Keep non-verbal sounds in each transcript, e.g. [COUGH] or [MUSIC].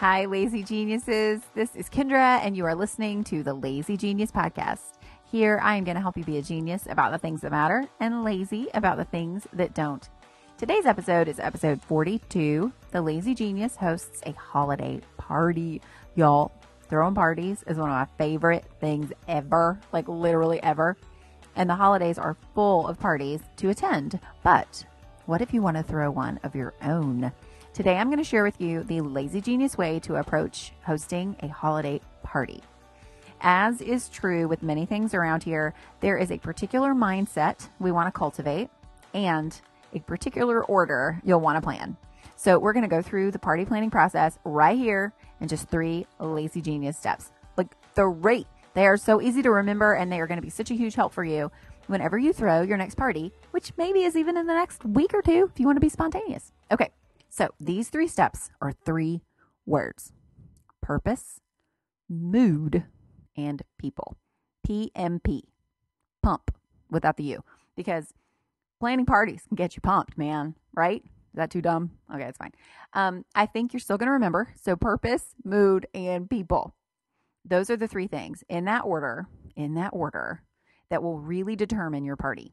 Hi, Lazy Geniuses. This is Kendra, and you are listening to the Lazy Genius Podcast. Here, I am going to help you be a genius about the things that matter and lazy about the things that don't. Today's episode is episode 42. The Lazy Genius hosts a holiday party. Y'all, throwing parties is one of my favorite things ever, like literally ever. And the holidays are full of parties to attend. But what if you want to throw one of your own? Today, I'm going to share with you the Lazy Genius way to approach hosting a holiday party. As is true with many things around here, there is a particular mindset we want to cultivate and a particular order you'll want to plan. So, we're going to go through the party planning process right here in just three lazy genius steps. Like three. They are so easy to remember and they are going to be such a huge help for you whenever you throw your next party, which maybe is even in the next week or two if you want to be spontaneous. Okay, so these three steps are three words purpose, mood, and people. PMP. Pump without the U. Because planning parties can get you pumped, man, right? Is that too dumb? Okay, it's fine. Um, I think you're still going to remember. So, purpose, mood, and people. Those are the three things in that order, in that order, that will really determine your party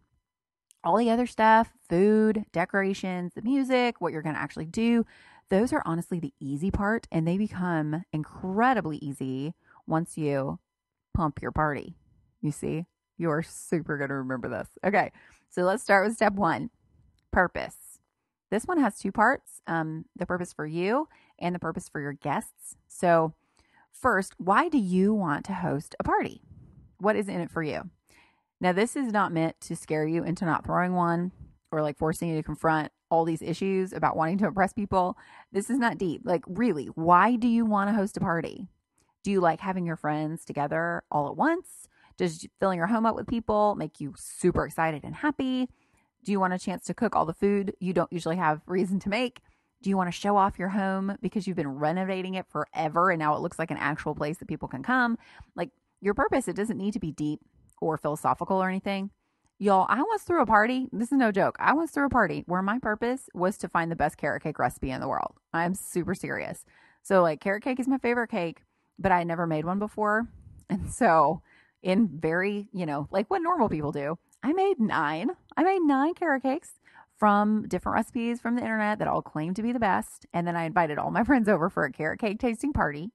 all the other stuff food, decorations, the music, what you're going to actually do those are honestly the easy part, and they become incredibly easy once you pump your party. You see, you're super going to remember this. Okay, so let's start with step one purpose. This one has two parts um, the purpose for you and the purpose for your guests. So, first, why do you want to host a party? What is in it for you? Now, this is not meant to scare you into not throwing one or like forcing you to confront all these issues about wanting to impress people. This is not deep. Like, really, why do you want to host a party? Do you like having your friends together all at once? Does filling your home up with people make you super excited and happy? Do you want a chance to cook all the food you don't usually have reason to make? Do you want to show off your home because you've been renovating it forever and now it looks like an actual place that people can come? Like, your purpose, it doesn't need to be deep or philosophical or anything. Y'all, I once threw a party. This is no joke. I once threw a party where my purpose was to find the best carrot cake recipe in the world. I'm super serious. So, like, carrot cake is my favorite cake, but I never made one before. And [LAUGHS] so, in very, you know, like what normal people do, I made nine. I made nine carrot cakes from different recipes from the internet that all claim to be the best. And then I invited all my [LAUGHS] friends over for a carrot cake tasting party.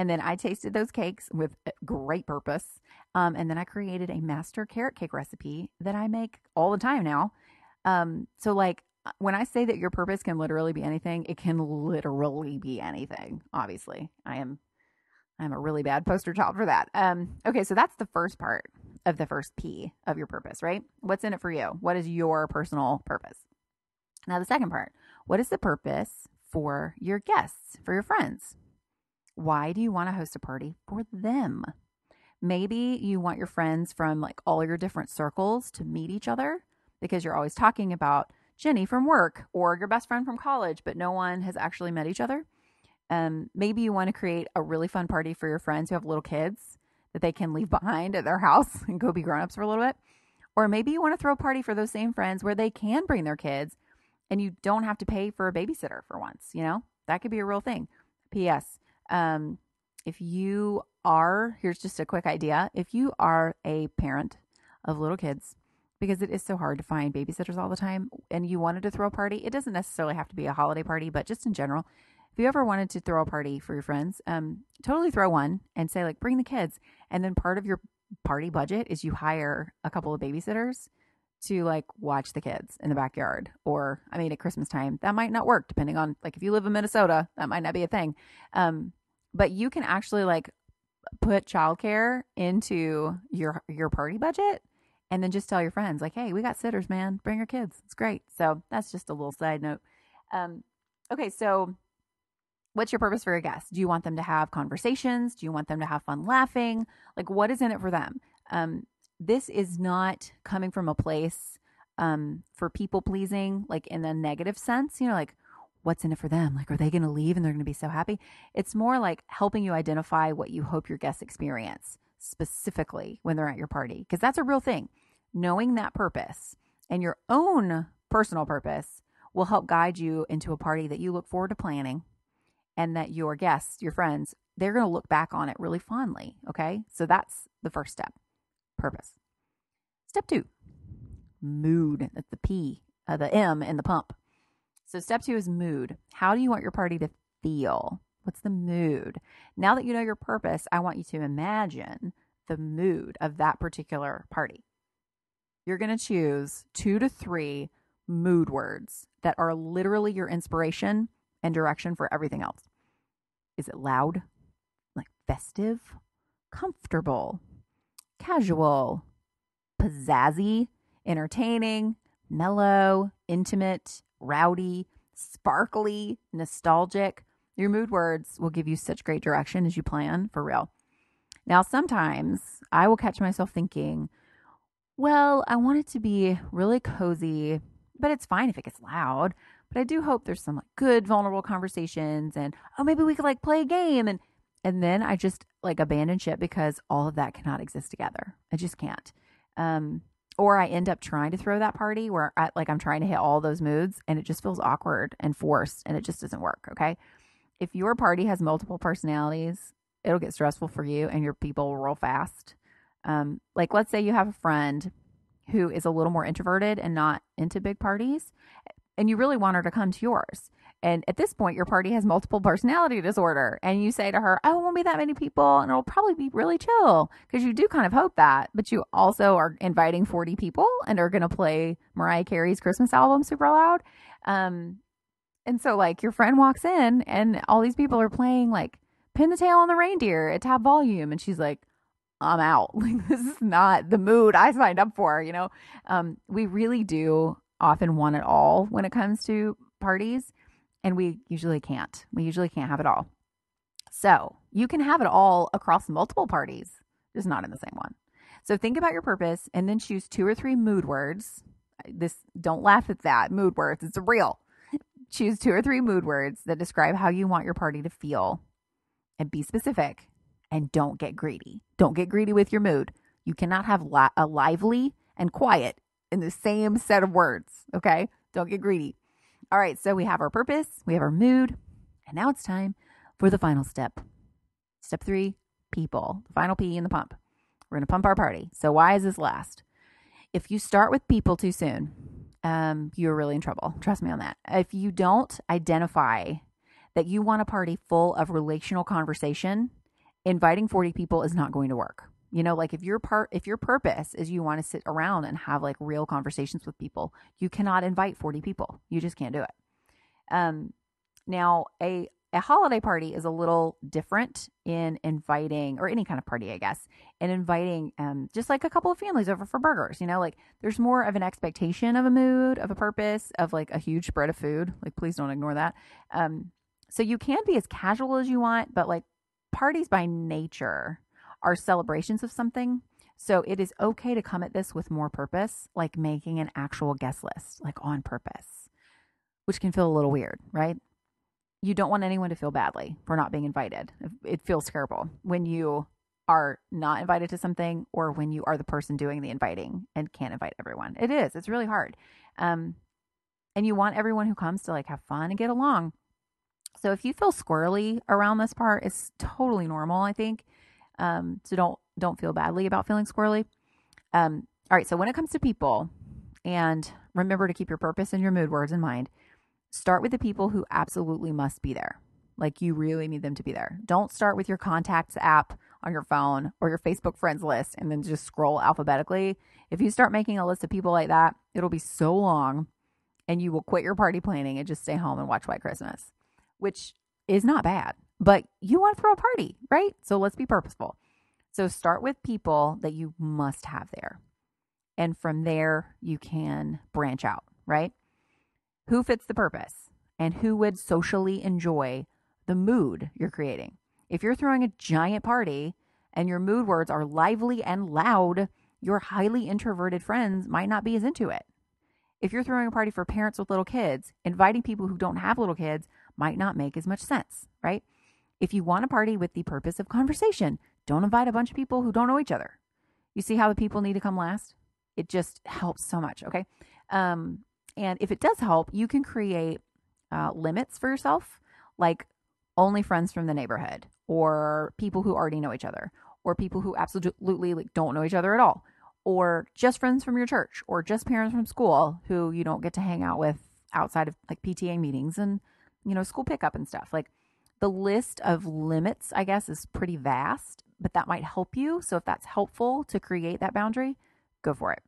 And then I tasted those cakes with great purpose. Um, and then I created a master carrot cake recipe that I make all the time now. Um, so, like, uh, when I say that your purpose can literally be anything, it can literally be anything. Obviously, I am I'm a really bad poster child for that. Um, okay, so that's the first part of the first P of your purpose, right? What's in it for you? What is your personal purpose? Now, the second part, what is the purpose for your guests, for your friends? Why do you want to host a party for them? Maybe you want your friends from like all your different circles to meet each other because you're always talking about Jenny from work or your best friend from college, but no one has actually met each other. Um, maybe you want to create a really fun party for your friends who have little kids that they can leave behind at their house [LAUGHS] and go be grown-ups for a little bit. Or maybe you want to throw a party for those same friends where they can bring their kids and you don't have to pay for a babysitter for once, you know? That could be a real thing. P.S. Um, if you are, here's just a quick idea if you are a parent of little kids because it is so hard to find babysitters all the time and you wanted to throw a party, it doesn't necessarily have to be a holiday party, but just in general, if you ever wanted to throw a party for your friends, um, totally throw one and say, like, bring the kids. And then part of your party budget is you hire a couple of babysitters to like watch the kids in the backyard. Or, I mean, at Christmas time, that might not work depending on, like, if you live in Minnesota, that might not be a thing. Um, but you can actually like put childcare into your your party budget and then just tell your friends like hey we got sitters man. Bring your kids. It's great. So that's just a little side note. Um, okay so what's your purpose for your guests? Do you want them to have conversations? Do you want them to have fun laughing? Like what is in it for them? Um, this is not coming from a place um, for people pleasing like in a negative sense you know like what's in it for them like are they going to leave and they're going to be so happy it's more like helping you identify what you hope your guests experience specifically when they're at your party because that's a real thing knowing that purpose and your own personal purpose will help guide you into a party that you look forward to planning and that your guests, your friends, they're going to look back on it really fondly. Okay. So that's the first step purpose. Step two, mood. That's the P, uh, the M in the pump. So step two is mood. How do you want your party to feel? What's the mood? Now that you know your purpose, I want you to imagine the mood of that particular party. You're going to choose two to three mood words that are literally your inspiration and direction for everything else. Is it loud, like festive, comfortable, casual, pizzazzy, entertaining, mellow, intimate, rowdy, sparkly, nostalgic? Your mood words will give you such great direction as you plan for real. Now, sometimes I will catch myself thinking, well, I want it to be really cozy, but it's fine if it gets loud. But I do hope there's some like good vulnerable conversations and oh maybe we could like play a game and and then I just like abandon ship because all of that cannot exist together. I just can't. Um or I end up trying to throw that party where I like I'm trying to hit all those moods and it just feels awkward and forced and it just doesn't work, okay? If your party has multiple personalities, it'll get stressful for you and your people will roll fast. Um, like, let's say you have a friend who is a little more introverted and not into big parties, and you really want her to come to yours. And at this point, your party has multiple personality disorder, and you say to her, "Oh, it won't be that many people, and it'll probably be really chill," because you do kind of hope that, but you also are inviting forty people and are going to play Mariah Carey's Christmas album super loud. Um, and so, like, your friend walks in, and all these people are playing like "Pin the Tail on the Reindeer" at top volume, and she's like, I'm out. [LAUGHS] Like this is not the mood I signed up for, you know. Um, we really do often want it all when it comes to parties, and we usually can't. We usually can't have it all. So you can have it all across multiple parties, just not in the same one. So think about your purpose and then choose two or three mood words. This don't laugh at that. Mood words. It's real. choose two or three mood words that describe how you want your party to feel and be specific and don't get greedy. Don't get greedy with your mood. You cannot have li- a lively and quiet in the same set of words. Okay. Don't get greedy. All right. So we have our purpose, we have our mood, and now it's time for the final step. Step three people, the final P in the pump. We're going to pump our party. So, why is this last? If you start with people too soon, um, you're really in trouble. Trust me on that. If you don't identify that you want a party full of relational conversation, inviting 40 people is not going to work. You know, like if your part if your purpose is you want to sit around and have like real conversations with people, you cannot invite 40 people. You just can't do it. Um now a a holiday party is a little different in inviting or any kind of party, I guess, in inviting um just like a couple of families over for burgers, you know, like there's more of an expectation of a mood, of a purpose, of like a huge spread of food. Like please don't ignore that. Um so you can be as casual as you want, but like parties by nature are celebrations of something. So it is okay to come at this with more purpose, like making an actual guest list, like on purpose, which can feel a little weird, right? You don't want anyone to feel badly for not being invited. It feels terrible when you are not invited to something or when you are the person doing the inviting and can't invite everyone. It is. It's really hard. Um, and you want everyone who comes to like have fun and get along. So if you feel squirrely around this part, it's totally normal, I think. Um, so don't don't feel badly about feeling squirrely. Um, All right. So when it comes to people, and remember to keep your purpose and your mood words in mind, start with the people who absolutely must be there. Like you really need them to be there. Don't start with your contacts app on your phone or your Facebook friends list and then just scroll alphabetically. If you start making a list of people like that, it'll be so long and you will quit your party planning and just stay home and watch White Christmas, which is not bad, but you want to throw a party, right? So let's be purposeful. So start with people that you must have there. And from there, you can branch out, right? Who fits the purpose and who would socially enjoy the mood you're creating? If you're throwing a giant party and your mood words are lively and loud, your highly introverted friends might not be as into it. If you're throwing a party for parents with little kids, inviting people who don't have little kids might not make as much sense, right? If you want a party with the purpose of conversation, don't invite a bunch of people who don't know each other. You see how the people need to come last? It just helps so much, okay? Um, and if it does help, you can create uh, limits for yourself, like only friends from the neighborhood or people who already know each other or people who absolutely like don't know each other at all or just friends from your church or just parents from school who you don't get to hang out with outside of like PTA meetings and you know school pickup and stuff like the list of limits I guess is pretty vast but that might help you so if that's helpful to create that boundary go for it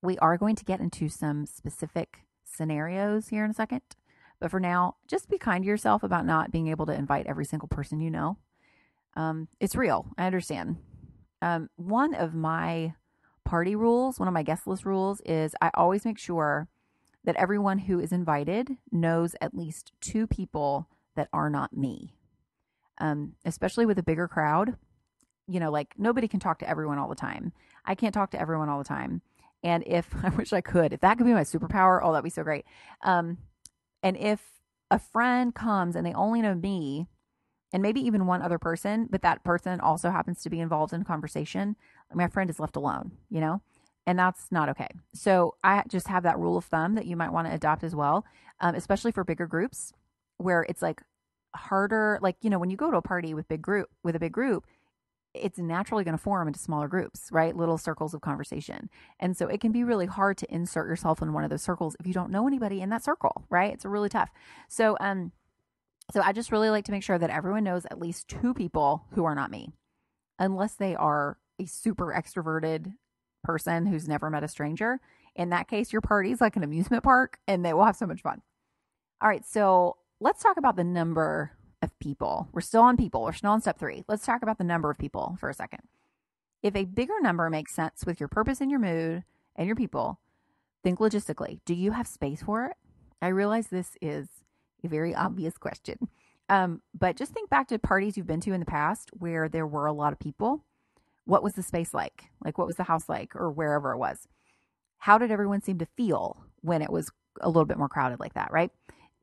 we are going to get into some specific scenarios here in a second but for now, just be kind to yourself about not being able to invite every single person you know. Um, it's real. I understand. Um, one of my party rules, one of my guest list rules is I always make sure that everyone who is invited knows at least two people that are not me. Um, especially with a bigger crowd, you know, like nobody can talk to everyone all the time. I can't talk to everyone all the time. And if [LAUGHS] I wish I could, if that could be my superpower, oh, that'd be so great. Um, and if a friend comes and they only know me and maybe even one other person, but that person also happens to be involved in conversation, my friend is left alone, you know? And that's not okay. So I just have that rule of thumb that you might want to adopt as well, um, especially for bigger groups where it's like harder. Like, you know, when you go to a party with big group, with a big group, it's naturally going to form into smaller groups, right? Little circles of conversation. And so it can be really hard to insert yourself in one of those circles if you don't know anybody in that circle, right? It's really tough. So, um, so I just really like to make sure that everyone knows at least two people who are not me, unless they are a super extroverted person who's never met a stranger. In that case, your party is like an amusement park and they will have so much fun. All right. So let's talk about the number of people. We're still on people. We're still on step three. Let's talk about the number of people for a second. If a bigger number makes sense with your purpose and your mood and your people, think logistically. Do you have space for it? I realize this is a very obvious question. Um, but just think back to parties you've been to in the past where there were a lot of people. What was the space like? Like, what was the house like, or wherever it was? How did everyone seem to feel when it was a little bit more crowded like that, right?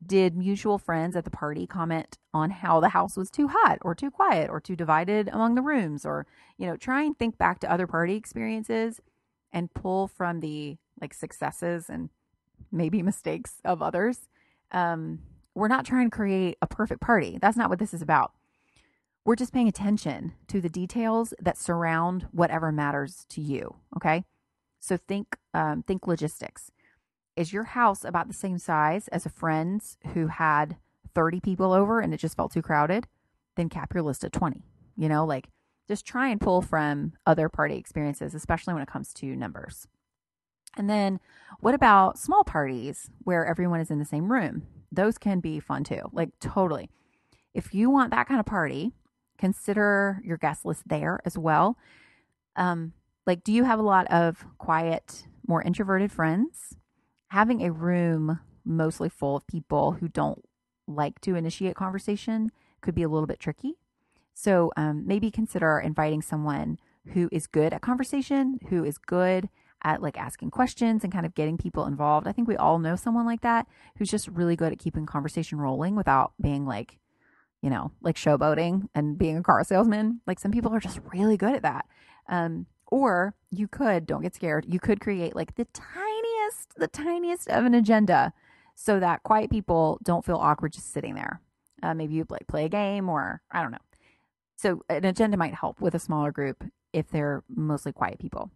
Did mutual friends at the party comment on how the house was too hot or too quiet or too divided among the rooms? Or, you know, try and think back to other party experiences and pull from the like successes and maybe [LAUGHS] mistakes of others. Um, we're not trying to create a perfect party. That's not what this is about. We're just paying attention to the details that surround whatever matters to you. Okay. So think, um, think logistics. Is your house about the same size as a friend's who had 30 people over and it just felt too crowded? Then cap your list at 20. You know, like just try and pull from other party experiences, especially when it comes to numbers. And then what about small parties where everyone is in the same room? Those can be fun too, like totally. If you want that kind of party, consider your guest list there as well. Um, like, do you have a lot of quiet, more introverted friends? Having a room mostly full of people who don't like to initiate conversation could be a little bit tricky. So um, maybe consider inviting someone who is good at conversation, who is good at like asking questions and kind of getting people involved. I think we all know someone like that who's just really good at keeping conversation rolling without being like, you know, like showboating and being a car salesman. Like some people are just really good at that. Um, or you could, don't get scared, you could create like the tiniest, the tiniest of an agenda so that quiet people don't feel awkward just sitting there. Uh, maybe you like play a game or I don't know. So an agenda might help with a smaller group if they're mostly quiet people.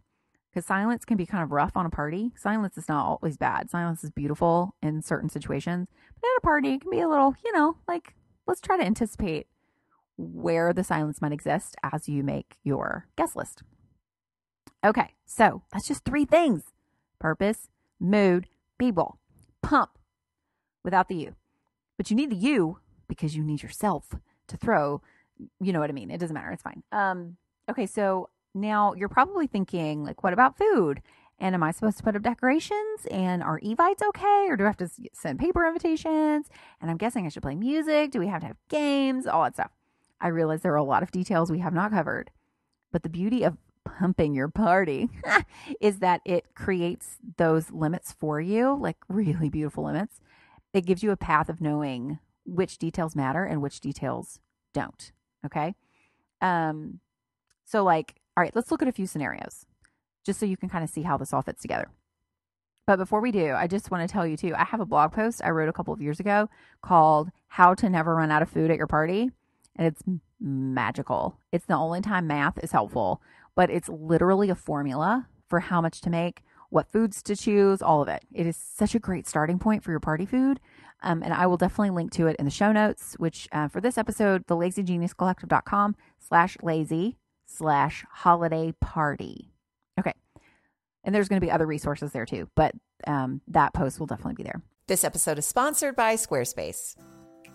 because silence can be kind of rough on a party. Silence is not always bad. Silence is beautiful in certain situations, but at a party, it can be a little, you know, like let's try to anticipate where the silence might exist as you make your guest list. Okay, so that's just three things purpose, mood, people, pump without the you. But you need the you because you need yourself to throw. You know what I mean? It doesn't matter. It's fine. Um, okay, so now you're probably thinking, like, what about food? And am I supposed to put up decorations? And are Evites okay? Or do I have to send paper invitations? And I'm guessing I should play music. Do we have to have games? All that stuff. I realize there are a lot of details we have not covered. But the beauty of pumping your party [LAUGHS] is that it creates those limits for you, like really beautiful limits. It gives you a path of knowing which details matter and which details don't. Okay. Um, so like all right, let's look at a few scenarios just so you can kind of see how this all fits together. But before we do, I just want to tell you too, I have a blog post I wrote a couple of years ago called How to Never Run Out of Food at Your Party. And it's magical. It's the only time math is helpful, but it's literally a formula for how much to make, what foods to choose, all of it. It is such a great starting point for your party food. Um, and I will definitely link to it in the show notes, which uh, for this episode, the lazygeniuscollective.com slash lazy slash holiday party. Okay. And there's going to be other resources there too, but um, that post will definitely be there. This episode is sponsored by Squarespace.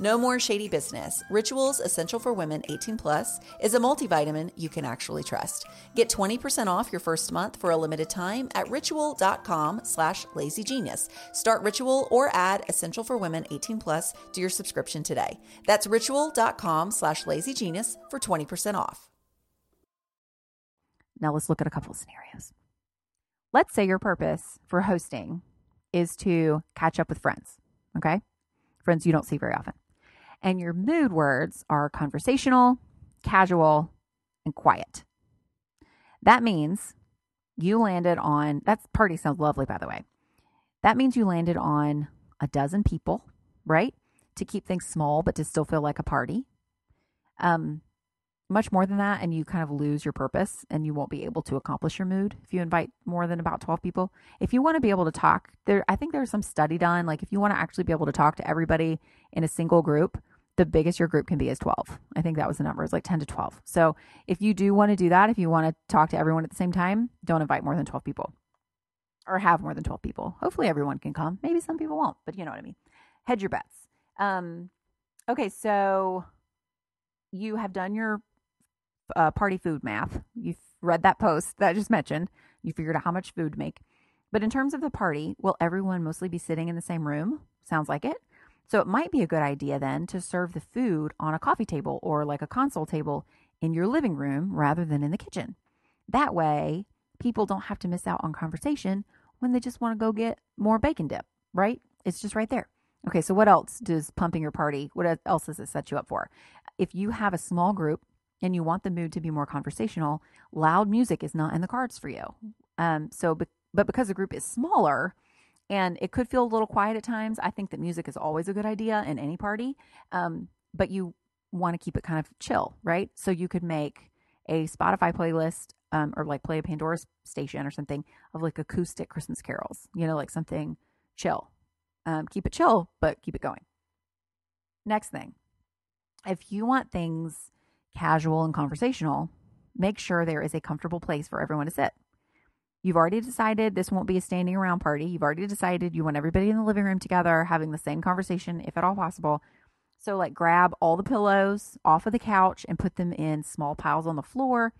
No more shady business. Rituals Essential for Women 18 Plus is a multivitamin you can actually trust. Get 20% off your first month for a limited time at ritual.com slash lazygenius. Start Ritual or add Essential for Women 18 Plus to your subscription today. That's ritual.com slash lazygenius for 20% off. Now let's look at a couple of scenarios. Let's say your purpose for hosting is to catch up with friends, okay? Friends you don't see very often. And your mood words are conversational, casual, and quiet. That means you landed on that party sounds lovely, by the way. That means you landed on a dozen people, right? To keep things small, but to still feel like a party. Um, much more than that, and you kind of lose your purpose and you won't be able to accomplish your mood if you invite more than about 12 people. If you want to be able to talk, there I think there's some study done. Like if you want to actually be able to talk to everybody in a single group, the biggest your group can be is 12. I think that was the number, it's like 10 to 12. So if you do want to do that, if you want to talk to everyone at the same time, don't invite more than 12 people or have more than 12 people. Hopefully everyone can come. Maybe some people won't, but you know what I mean. Hedge your bets. Um, okay, so you have done your uh, party food math. You've read that post that I just mentioned. You figured out how much food to make. But in terms of the party, will everyone mostly be sitting in the same room? Sounds like it. So it might be a good idea then to serve the food on a coffee table or like a console table in your living room rather than in the kitchen. That way, people don't have to miss out on conversation when they just want to go get more bacon dip, right? It's just right there. Okay, so what else does pumping your party, what else does it set you up for? If you have a small group and you want the mood to be more conversational, loud music is not in the cards for you. Um, so, but because the group is smaller, and it could feel a little quiet at times. I think that music is always a good idea in any party, um, but you want to keep it kind of chill, right? So you could make a Spotify playlist um, or like play a Pandora station or something of like acoustic Christmas carols, you know, like something chill. Um, keep it chill, but keep it going. Next thing, if you want things casual and conversational, make sure there is a comfortable place for everyone to sit. You've already decided this won't be a standing around party. You've already decided you want everybody in the living room together having the same conversation, if at all possible. So, like, grab all the pillows off of the couch and put them in small piles on the floor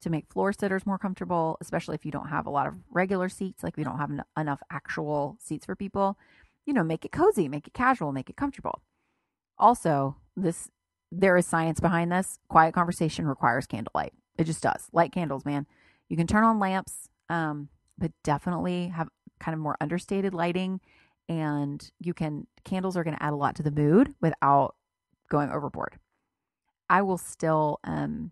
to make floor sitters more comfortable, especially if you don't have a lot of regular seats, like, we don't have en- enough actual seats for people. You know, make it cozy, make it casual, make it comfortable. Also, this there is science behind this. Quiet conversation requires candlelight. It just does. Light candles, man. You can turn on lamps um, but definitely have kind of more understated lighting. And you can, candles are going to add a lot to the mood without going overboard. I will still, um,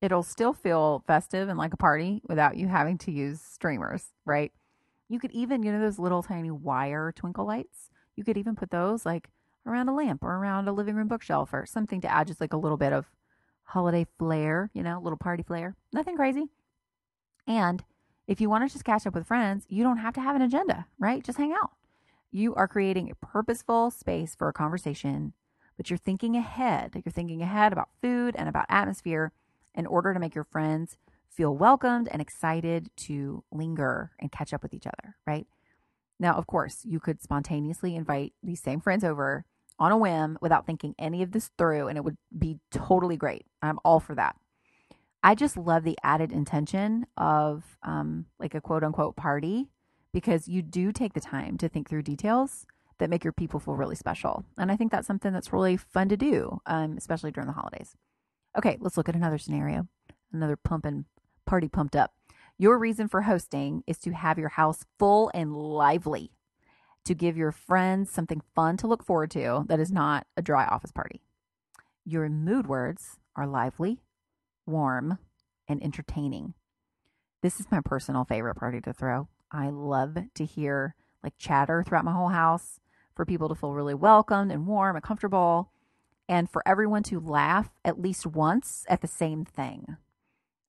it'll still feel festive and like a party without you having to use streamers, right? You could even, you know, those little tiny wire twinkle lights, you could even put those like around a lamp or around a living room bookshelf or something to add just like a little bit of holiday flair, you know, little party flair. Nothing crazy. And if you want to just catch up with friends, you don't have to have an agenda, right? Just hang out. You are creating a purposeful space for a conversation, but you're thinking ahead. You're thinking ahead about food and about atmosphere in order to make your friends feel welcomed and excited to linger and catch up with each other, right? Now, of course, you could spontaneously invite these same friends over on a whim without thinking any of this through, and it would be totally great. I'm all for that. I just love the added intention of um, like a quote unquote party because you do take the time to think through details that make your people feel really special. And I think that's something that's really fun to do, um, especially during the holidays. Okay, let's look at another scenario, another pump and party pumped up. Your reason for hosting is to have your house full and lively, to give your friends something fun to look forward to that is not a dry office party. Your mood words are lively, warm, and entertaining. This is my personal favorite party to throw. I love to hear like chatter throughout my whole house for people to feel really welcomed and warm and comfortable. and for everyone to laugh at least once at the same thing.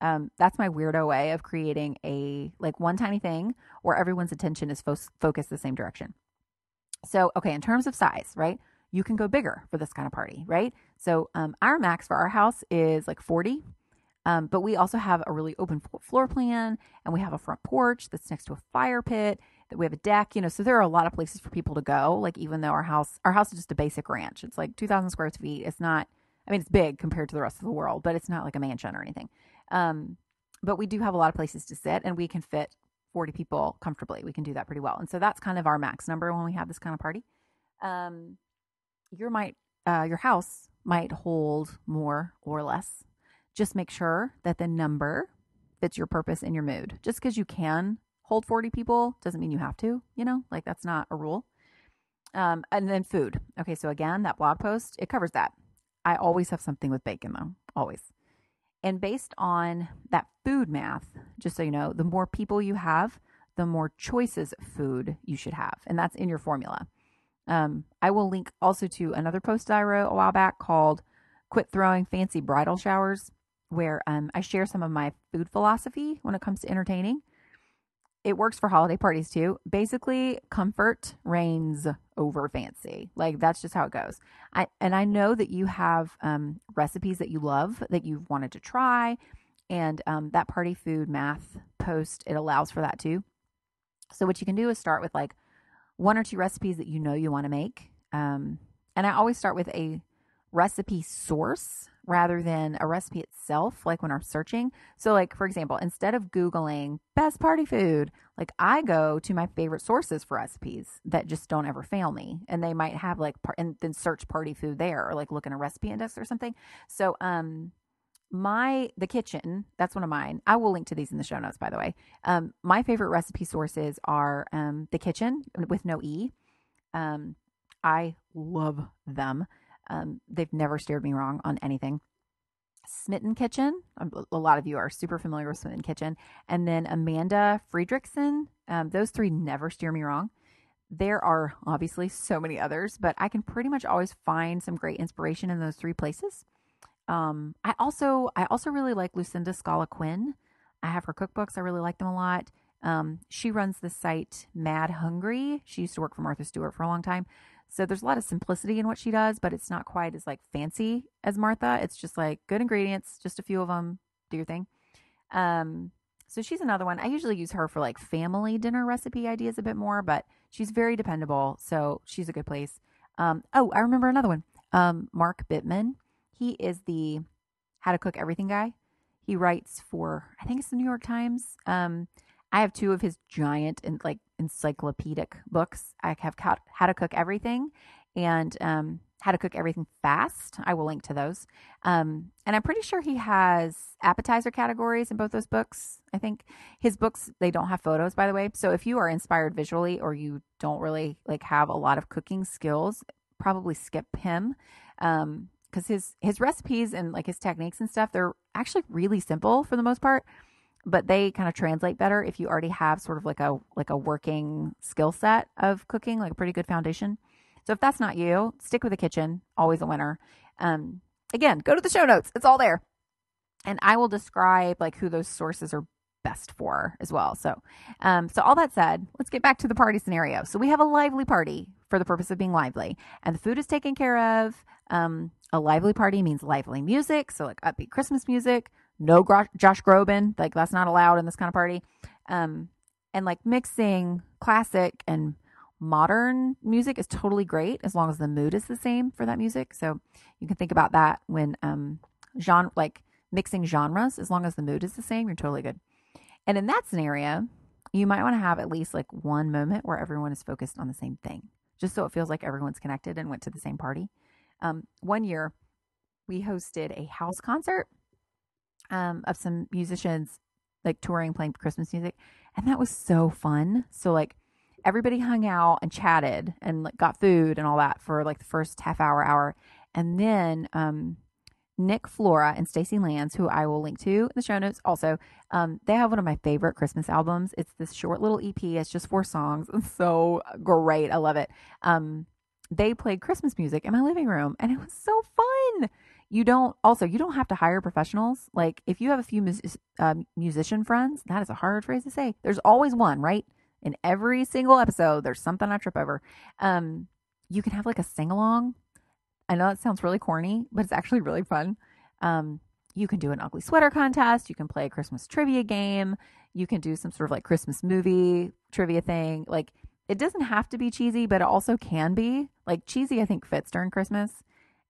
Um, that's my weirdo way of creating a like one tiny thing where everyone's attention is fo- focused the same direction. So, okay, in terms of size, right? You can go bigger for this kind of party, right? So, um, our max for our house is like 40. Um, but we also have a really open floor plan and we have a front porch that's next to a fire pit that we have a deck, you know, so there are a lot of places for people to go. Like even though our house, our house is just a basic ranch. It's like 2000 square feet. It's not, I mean, it's big compared to the rest of the world, but it's not like a mansion or anything. Um, but we do have a lot of places to sit and we can fit 40 people comfortably. We can do that pretty well. And so that's kind of our max number when we have this kind of party. Um, your might, uh, your house might hold more or less. Just make sure that the number fits your purpose and your mood. Just because you can hold 40 people doesn't mean you have to, you know, like that's not a rule. Um, and then food. Okay, so again, that blog post, it covers that. I always have something with bacon though, always. And based on that food math, just so you know, the more people you have, the more choices of food you should have. And that's in your formula. Um, I will link also to another post I wrote a while back called Quit Throwing Fancy Bridal Showers, where um, I share some of my food philosophy when it comes to entertaining it works for holiday parties too. Basically, comfort reigns over fancy. Like that's just how it goes. I and I know that you have um, recipes that you love that you've wanted to try, and um, that party food math post it allows for that too. So what you can do is start with like one or two recipes that you know you want to make, um, and I always start with a recipe source rather than a recipe itself, like when I'm searching. So, like, for example, instead of Googling best party food, like I go to my favorite sources for recipes that just don't ever fail me. And they might have like, and then search party food there or like look in a recipe index or something. So, um, my the Kitchn that's one of mine i will link to these in the show notes by the way um my favorite recipe sources are um the Kitchn with no e um i love them um, they've never steered me wrong on anything. Smitten Kitchen. Um, a lot of you are super familiar with Smitten Kitchen. And then Amanda Frederickson. Um, those three never steer me wrong. There are obviously so many others, but I can pretty much always find some great inspiration in those three places. Um, I also I also really like Lucinda Scala Quinn. I have her cookbooks. I really like them a lot. Um, she runs the site Mad Hungry. She used to work for Martha Stewart for a long time. So there's a lot of simplicity in what she does, but it's not quite as like fancy as Martha. It's just like good ingredients, just a few of them, do your thing. Um, so she's another one. I usually use her for like family dinner recipe ideas a bit more, but she's very dependable. So she's a good place. Um, oh, I remember another one. Um, Mark Bittman. He is the how to cook everything guy. He writes for, I think it's the New York Times. Um, I have two of his giant and like encyclopedic books. I have How to Cook Everything and um, How to Cook Everything Fast. I will link to those. Um, and I'm pretty sure he has appetizer categories in both those books. I think his books they don't have photos, by the way. So if you are inspired visually or you don't really like have a lot of cooking skills, probably skip him. Um, because his his recipes and like his techniques and stuff they're actually really simple for the most part but they kind of translate better if you already have sort of like a like a working skill set of cooking, like a pretty good foundation. So if that's not you, stick with the Kitchn, always a winner. Um, again, go to the show notes; it's all there, and I will describe like who those sources are best for as well. So, um, so all that said, let's get back to the party scenario. So we have a lively party for the purpose of being lively, and the food is taken care of. Um, a lively party means lively music, so like upbeat Christmas music, no Josh Groban, like that's not allowed in this kind of party. Um, and like mixing classic and modern music is totally great as long as the mood is the same for that music. So you can think about that when um genre like mixing genres as long as the mood is the same, you're totally good. And in that scenario, you might want to have at least like one moment where everyone is focused on the same thing, just so it feels like everyone's connected and went to the same party. Um, one year, we hosted a house concert um, of some musicians like touring playing Christmas music, and that was so fun. So like everybody hung out and chatted and like got food and all that for like the first half hour hour, and then um, Nick Flora and Stacy Lantz, who I will link to in the show notes. Also, um, they have one of my favorite Christmas albums. It's this short little EP. It's just four songs. [LAUGHS] It's so great. I love it. Um, they played Christmas music in my living room, and it was so fun fun. You don't also you don't have to hire professionals. Like if you have a few mus- uh, musician friends, that is a hard phrase to say. There's always one, right? In every single episode, there's something I trip over. Um, you can have like a sing along. I know that sounds really corny, but it's actually really fun. Um, you can do an ugly sweater contest. You can play a Christmas trivia game. You can do some sort of like Christmas movie trivia thing. Like it doesn't have to be cheesy, but it also can be. Like cheesy, I think fits during Christmas.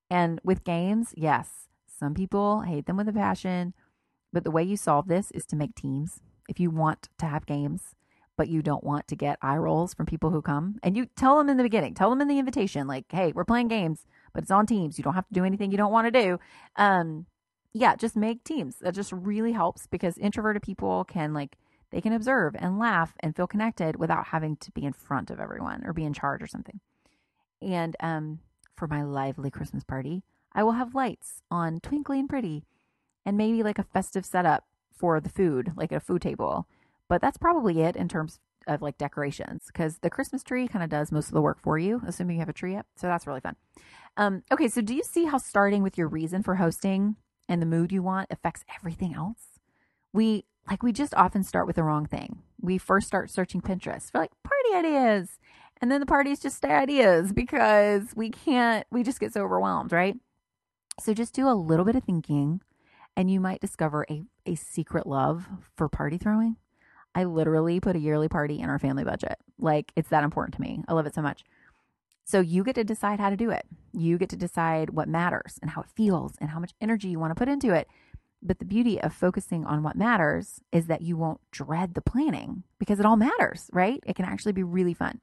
And with games, yes, some people hate them with a passion, but the way you solve this is to make teams. If you want to have games, but you don't want to get eye rolls from people who come, and you tell them in the beginning, tell them in the invitation, like, hey, we're playing games, but it's on teams. You don't have to do anything you don't want to do. Um, yeah, just make teams. That just really helps because introverted people can like they can observe and laugh and feel connected without having to be in front of everyone or be in charge or something. And um, for my lively Christmas party, I will have lights on twinkly and pretty and maybe like a festive setup for the food, like a food table. But that's probably it in terms of like decorations because the Christmas tree kind of does most of the work for you, assuming you have a tree up. So that's really fun. Um, okay, so do you see how starting with your reason for hosting and the mood you want affects everything else? We like we just often start with the wrong thing. We first start searching Pinterest for like party ideas, and then the parties just stay ideas because we can't. We just get so overwhelmed, right? So just do a little bit of thinking, and you might discover a a secret love for party throwing. I literally put a yearly party in our family budget. Like it's that important to me. I love it so much. So you get to decide how to do it. You get to decide what matters and how it feels and how much energy you want to put into it. But the beauty of focusing on what matters is that you won't dread the planning because it all matters, right? It can actually be really fun.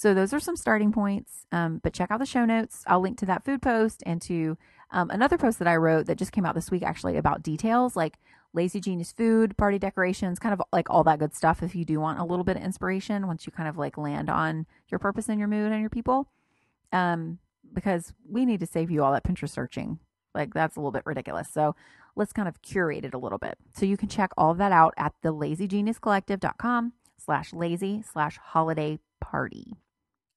So those are some starting points. Um, but check out the show notes. I'll link to that food post and to um, another post that I wrote that just came out this week actually about details like lazy genius food, party decorations, kind of like all that good stuff. If you do want a little bit of inspiration, once you kind of like land on your purpose and your mood and your people, um, because we need to save you all that Pinterest searching. Like that's a little bit ridiculous. So let's kind of curate it a little bit. So you can check all of that out at the lazygeniuscollective.com slash lazy slash holiday party.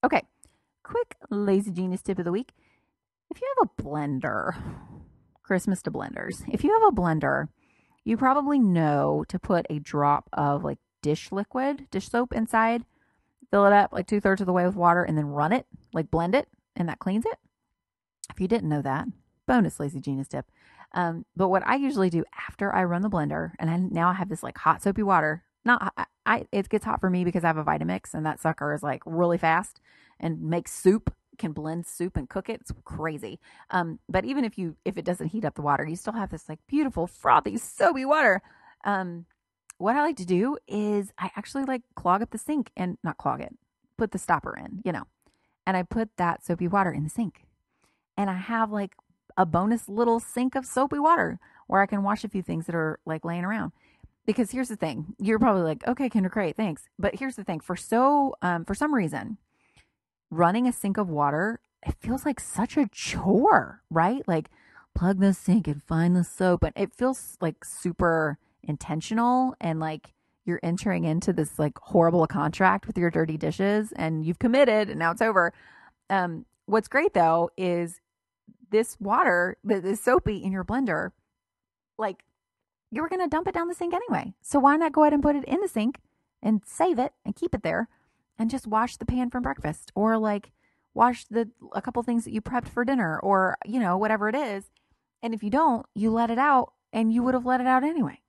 Okay, quick lazy genius tip of the week. If you have a blender, Christmas to blenders, if you have a blender, you probably know to put a drop of like dish liquid, dish soap inside, fill it up like two thirds of the way with water, and then run it, like blend it, and that cleans it. If you didn't know that, bonus lazy genius tip. Um, but what I usually do after I run the blender, and I now I have this like hot soapy water. Not I, I it gets hot for me because I have a Vitamix, and that sucker is like really fast and makes soup can blend soup and cook it. It's crazy. Um, but even if you if it doesn't heat up the water, you still have this like beautiful frothy soapy water. Um, what I like to do is I actually like clog up the sink and not clog it, put the stopper in, you know, and I put that soapy water in the sink, and I have like a bonus little sink of soapy water where I can wash a few things that are like laying around. Because here's the thing, you're probably like, okay, Kendra, great, thanks. But here's the thing, for so um, for some reason, running a sink of water, it feels like such a chore, right? Like plug the sink and find the soap, and it feels like super intentional and like you're entering into this like horrible contract with your dirty dishes and you've committed and now it's over. Um, what's great though is this water that is soapy in your blender, like you were going to dump it down the sink anyway. So why not go ahead and put it in the sink and save it and keep it there and just wash the pan from breakfast or like wash the a couple things that you prepped for dinner or you know whatever it is. And if you don't, you let it out and you would have let it out anyway.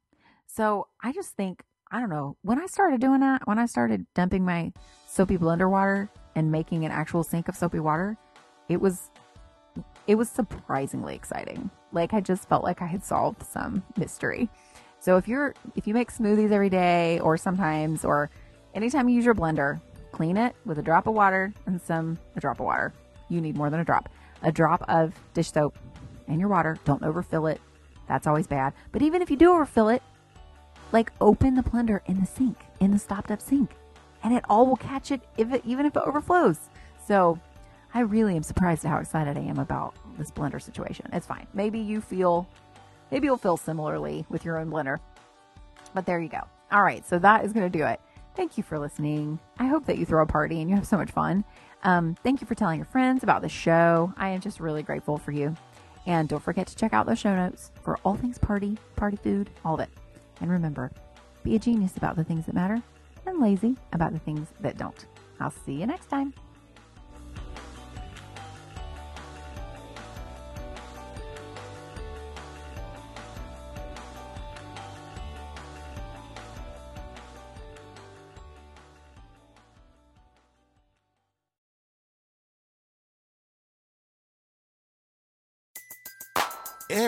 So I just think I don't know, when I started doing that, when I started dumping my soapy blender water and making an actual sink of soapy water, it was it was surprisingly exciting. Like I just felt like I had solved some mystery. So if you're if you make smoothies every day or sometimes or anytime you use your blender, clean it with a drop of water and some a drop of water. You need more than a drop. A drop of dish soap and your water. Don't overfill it. That's always bad. But even if you do overfill it, like open the blender in the sink, in the stopped up sink, and it all will catch it if it even if it overflows. So I really am surprised at how excited I am about this blender situation. It's fine. Maybe you feel, maybe you'll feel similarly with your own blender. But there you go. All right. So that is going to do it. Thank you for listening. I hope that you throw a party and you have so much fun. Um, thank you for telling your friends about the show. I am just really grateful for you. And don't forget to check out the show notes for all things party, party food, all of it. And remember, be a genius about the things that matter and lazy about the things that don't. I'll see you next time.